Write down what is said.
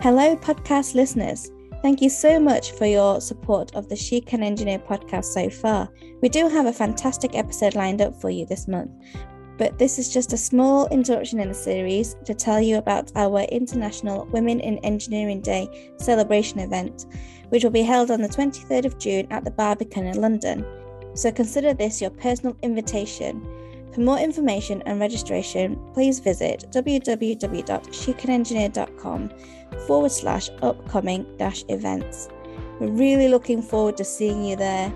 Hello, podcast listeners. Thank you so much for your support of the She Can Engineer podcast so far. We do have a fantastic episode lined up for you this month, but this is just a small introduction in the series to tell you about our International Women in Engineering Day celebration event, which will be held on the 23rd of June at the Barbican in London. So consider this your personal invitation. For more information and registration, please visit www.shecanengineer.com forward slash upcoming dash events. We're really looking forward to seeing you there.